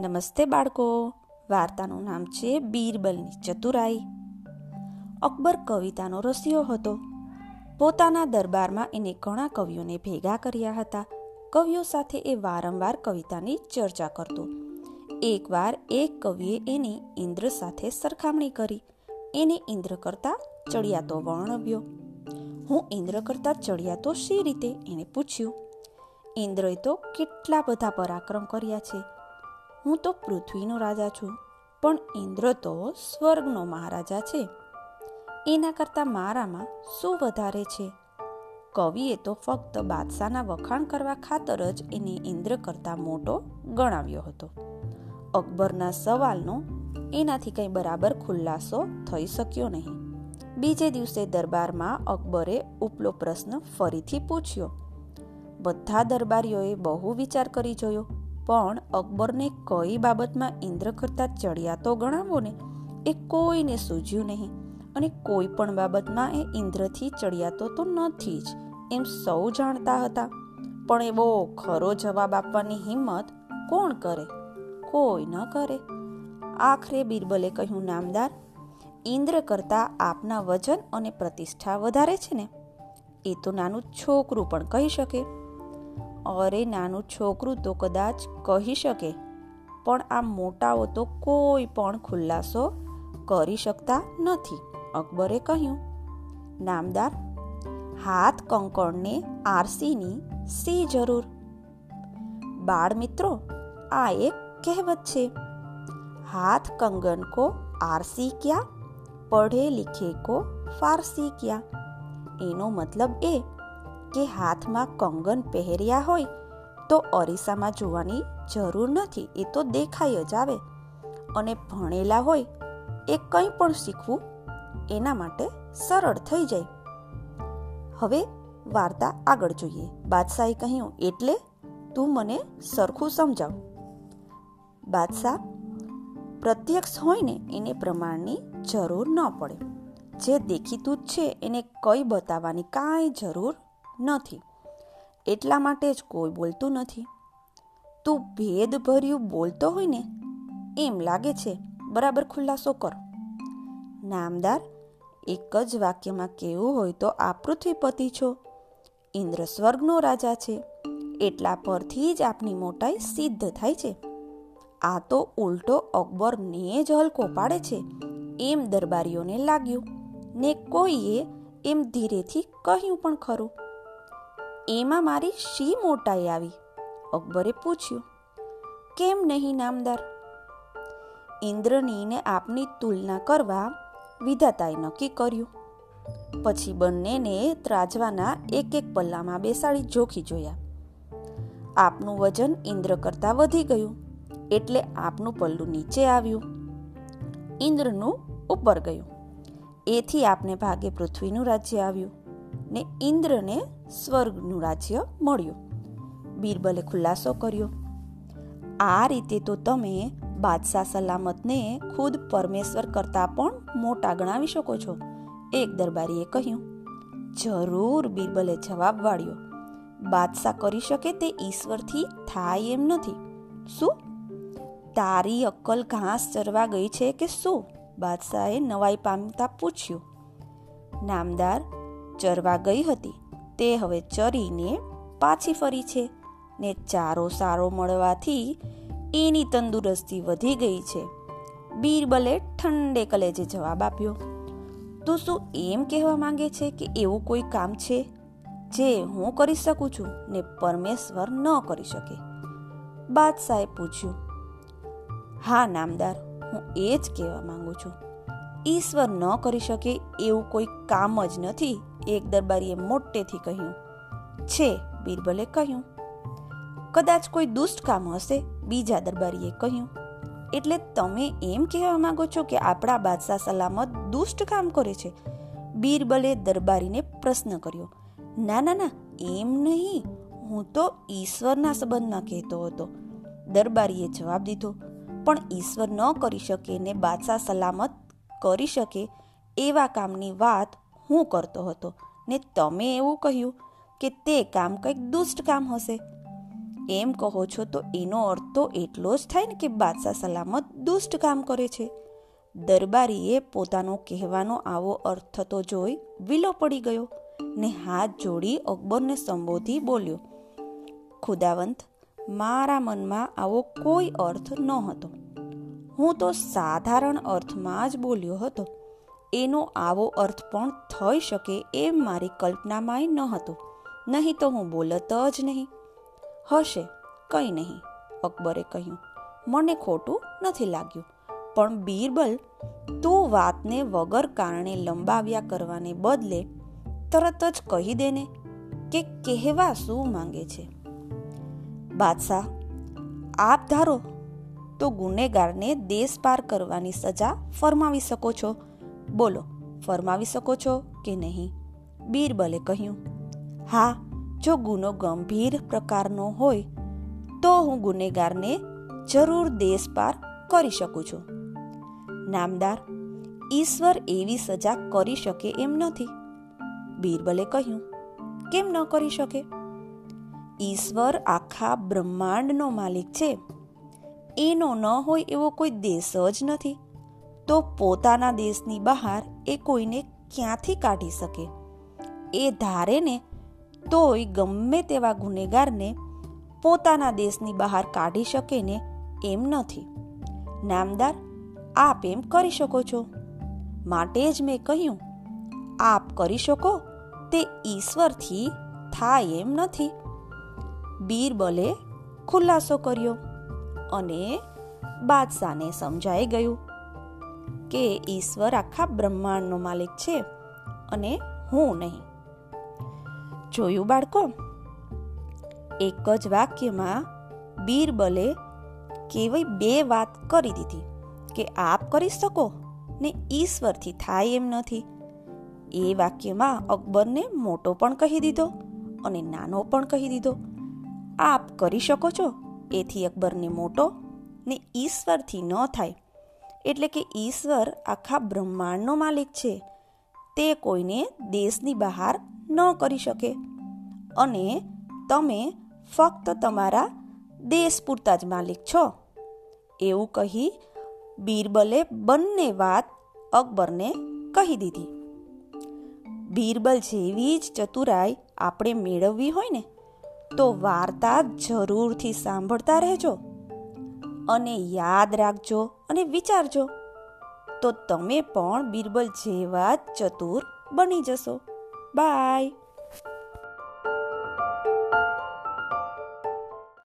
નમસ્તે બાળકો. વાર્તાનું નામ છે બીરબલની ચતુરાઈ. અકબર કવિતાનો રસિયો હતો. પોતાના દરબારમાં એને ઘણા કવિઓને ભેગા કર્યા હતા. કવિઓ સાથે એ વારંવાર કવિતાની ચર્ચા કરતો. એકવાર એક કવિએ એની ઇન્દ્ર સાથે સરખામણી કરી. એને ઇન્દ્ર કરતા ચડિયાતો વર્ણવ્યો. હું ઇન્દ્ર કરતા ચડિયાતો શી રીતે? એને પૂછ્યું. ઇન્દ્રએ તો કેટલા બધા પરાક્રમ કર્યા છે. હું તો પૃથ્વીનો રાજા છું, પણ ઇન્દ્ર તો સ્વર્ગનો મહારાજા છે. એના કરતાં મારામાં શું વધારે છે? કવિએ તો ફક્ત બાદશાહના વખાણ કરવા ખાતર જ એને ઇન્દ્ર કરતાં મોટો ગણાવ્યો હતો. અકબરના સવાલનો એનાથી કંઈ બરાબર ખુલાસો થઈ શક્યો નહીં. બીજે દિવસે દરબારમાં અકબરે ઉપલો પ્રશ્ન ફરીથી પૂછ્યો. બધા દરબારીઓએ બહુ વિચાર કરી જોયો. પણ અકબરને કઈ બાબતમાં ઇન્દ્ર કરતા ચડિયાતો ગણાવો ને? એ કોઈને સૂઝ્યું નહીં. અને કોઈ પણ બાબતમાં એ ઇન્દ્રથી ચડિયાતો તો નથી જ. એમ સૌ જાણતા હતા. પણ એવો ખરો જવાબ આપવાની હિંમત કોણ કરે? કોઈ ન કરે. આખરે બિરબલે કહ્યું, નામદાર, ઇન્દ્ર કરતા આપના વજન અને પ્રતિષ્ઠા વધારે છે ને? એ તો નાનું છોકરું પણ કહી શકે. અરે, નાનું છોકરું તો કદાચ કહી શકે. પણ આ મોટાઓ તો કોઈ પણ ખુલાસો કરી શકતા નથી, અકબરે કહ્યું. નામદાર, હાથ કંકણને આરસીની સી જરૂર. બાળ મિત્રો, આ એક કહેવત છે. હાથ કંગન કો આરસી ક્યાં પઢે લિખે કો ફારસી ક્યાં. એનો મતલબ એ કે હાથમાં કંગન પહેર્યા હોય, તો અરીસામાં જોવાની જરૂર નથી, એ તો દેખાય જ આવે. અને ભણેલા હોય, એ કંઈ પણ શીખવું, એના માટે સરળ થઈ જાય. હવે વાર્તા આગળ જોઈએ. બાદશાહે કહ્યું, એટલે તું મને સરખું સમજાવ. બાદશાહ, પ્રત્યક્ષ હોય ને, એને પ્રમાણની જરૂર ન પડે. જે દેખીતું જ છે, એને કઈ બતાવવાની કાંઈ જરૂર નથી. એટલા માટે જ કોઈ બોલતું નથી. તું ભેદભર્યું બોલતો હોય ને, એમ લાગે છે, બરાબર ખુલાસો કર. નામદાર, એક જ વાક્યમાં કેવું હોય તો આ પૃથ્વીપતિ છો. ઇન્દ્ર સ્વર્ગનો રાજા છે. એટલા પરથી જ આપની મોટાઈ સિદ્ધ થાય છે. આ તો ઉલટો અકબરને જ હલકો પાડે છે. એમ દરબારીઓને લાગ્યું. ને કોઈએ એમ ધીરેથી કહ્યું પણ ખરું. એમાં મારી શી મોટાઈ આવી? અકબરે પૂછ્યું. કેમ નહીં નામદાર? ઇન્દ્રનીને આપની તુલના કરવા વિધાતાએ નક્કી કર્યું. પછી બંનેને ત્રાજવાના એક એક પલ્લામાં બેસાડી જોખી જોયા. આપનું વજન ઇન્દ્ર કરતાં વધી ગયું, એટલે આપનું પલ્લું નીચે આવ્યું. ઇન્દ્રનું ઉપર ગયું. એથી આપને ભાગે પૃથ્વીનું રાજ્ય આવ્યું. ને ઇન્દ્રને સ્વર્ગનું રાજ્ય મળ્યું. બીરબલે ખુલાસો કર્યો. આ રીતે તો તમે બાદશાહ સલામતને ખુદ પરમેશ્વર કરતાં પણ મોટા ગણાવી શકો છો, એક દરબારીએ કહ્યું. જરૂર, બીરબલે જવાબ વાળ્યો. બાદશાહ કરી શકે તે ઈશ્વરથી થાય એમ નથી. શું? તારી અક્કલ ઘાસ ચરવા ગઈ છે કે શું? બાદશાહે નવાઈ પામતા પૂછ્યું. નામદાર ચરવા ગઈ હતી. તે હવે ચરીને પાછી ફરી છે ને ચારો સારો મળવાથી એની તંદુરસ્તી વધી ગઈ છે. બીરબલે ઠંડે કલેજે જવાબ આપ્યો. તું શું એમ કહેવા માંગે છે કે એવું કોઈ કામ છે? જે હું કરી શકું છું ને પરમેશ્વર ન કરી શકે. બાદશાહે પૂછ્યું. હા, નામદાર, હું એ જ કહેવા માંગુ છું. ઈશ્વર ન કરી શકે એવું કોઈ કામ જ નથી. એક દરબારીએ મોટેથી કહ્યું, છે, બીરબલે કહ્યું. કદાચ કોઈ દુષ્ટ કામ હશે, બીજા દરબારીએ કહ્યું, એટલે તમે એમ કહેવા માંગો છો કે આપણા બાદશાહ સલામત દુષ્ટ કામ કરે છે? બીરબલે દરબારીને પ્રશ્ન કર્યો, ના ના ના, એમ નહીં. હું તો ઈશ્વરના સંબંધમાં કહેતો હતો. દરબારીએ જવાબ દીધો, પણ ઈશ્વર ન કરી શકે ને બાદશાહ સલામત કરી શકે એવા કામની વાત હું કરતો હતો ને તમે એવું કહ્યું કે તે કામ કંઈક દુષ્ટ કામ હશે. એમ કહો છો તો એનો અર્થ તો એટલો જ થાય ને કે બાદશાહ સલામત દુષ્ટ કામ કરે છે. દરબારીએ પોતાનો કહેવાનો આવો અર્થ થતો જોઈ વિલો પડી ગયો ને હાથ જોડી અકબરને સંબોધી બોલ્યો, ખુદાવંત, મારા મનમાં આવો કોઈ અર્થ ન હતો. હું તો સાધારણ અર્થમાં જ બોલ્યો હતો. એનો આવો અર્થ પણ થઈ શકે એમ મારી કલ્પનામાંય ન હતો. નહીં તો હું બોલત જ નહીં. હશે, કંઈ નહીં, અકબરે કહ્યું. મને ખોટું નથી લાગ્યું. પણ બીરબલ તું વાતને વગર કારણે લંબાવ્યા કરવાને બદલે તરત જ કહી દેને કે કહેવા શું માંગે છે. બાદશાહ, આપ ધારો, તો ગુનેગારને દેશ પાર કરવાની સજા ફરમાવી શકો છો. બોલો, ફરમાવી શકો છો કે નહીં? બીરબલે કહ્યું, હા, જો ગુનો ગંભીર પ્રકારનો હોય, તો હું ગુનેગારને જરૂર દેશ પાર કરી શકું છું. નામદાર, ઈશ્વર એવી સજા કરી શકે એમ નથી. બીરબલે કહ્યું, કેમ ન કરી શકે? ઈશ્વર આખા બ્રહ્માંડનો માલિક છે. એનો ન હોય એવો કોઈ દેશ જ નથી. તો પોતાના દેશની બહાર એ કોઈને ક્યાંથી કાઢી શકે? એ ધારે ને તોય ગમે તેવા ગુનેગારને પોતાના દેશની બહાર કાઢી શકે ને એમ નથી. નામદાર, આપ એમ કરી શકો છો. માટે જ મેં કહ્યું, આપ કરી શકો, તે ઈશ્વરથી થાય એમ નથી. બીરબલે ખુલાસો કર્યો અને બાદશાહને સમજાઈ ગયું. કે ઈશ્વર આખા બ્રહ્માંડનો માલિક છે અને હું નહીં. જોયું બાળકો? એક જ વાક્યમાં બીરબલે કેવી બે વાત કરી દીધી કે આપ કરી શકો ને ઈશ્વરથી થાય એમ નથી. એ વાક્યમાં અકબરને મોટો પણ કહી દીધો અને નાનો પણ કહી દીધો. આપ કરી શકો છો, એથી અકબરને મોટો ને ઈશ્વરથી ન થાય. એટલે કે ઈશ્વર આખા બ્રહ્માંડનો માલિક છે. તે કોઈને દેશની બહાર ન કરી શકે. અને તમે ફક્ત તમારા દેશ પૂરતા જ માલિક છો. એવું કહી બીરબલે બંને વાત અકબરને કહી દીધી. બીરબલ જેવી જ ચતુરાઈ આપણે મેળવવી હોય ને, તો વાર્તા જરૂરથી સાંભળતા રહેજો. અને યાદ રાખજો અને વિચારજો. તો તમે પણ બીરબલ જેવા ચતુર બની જશો. બાય.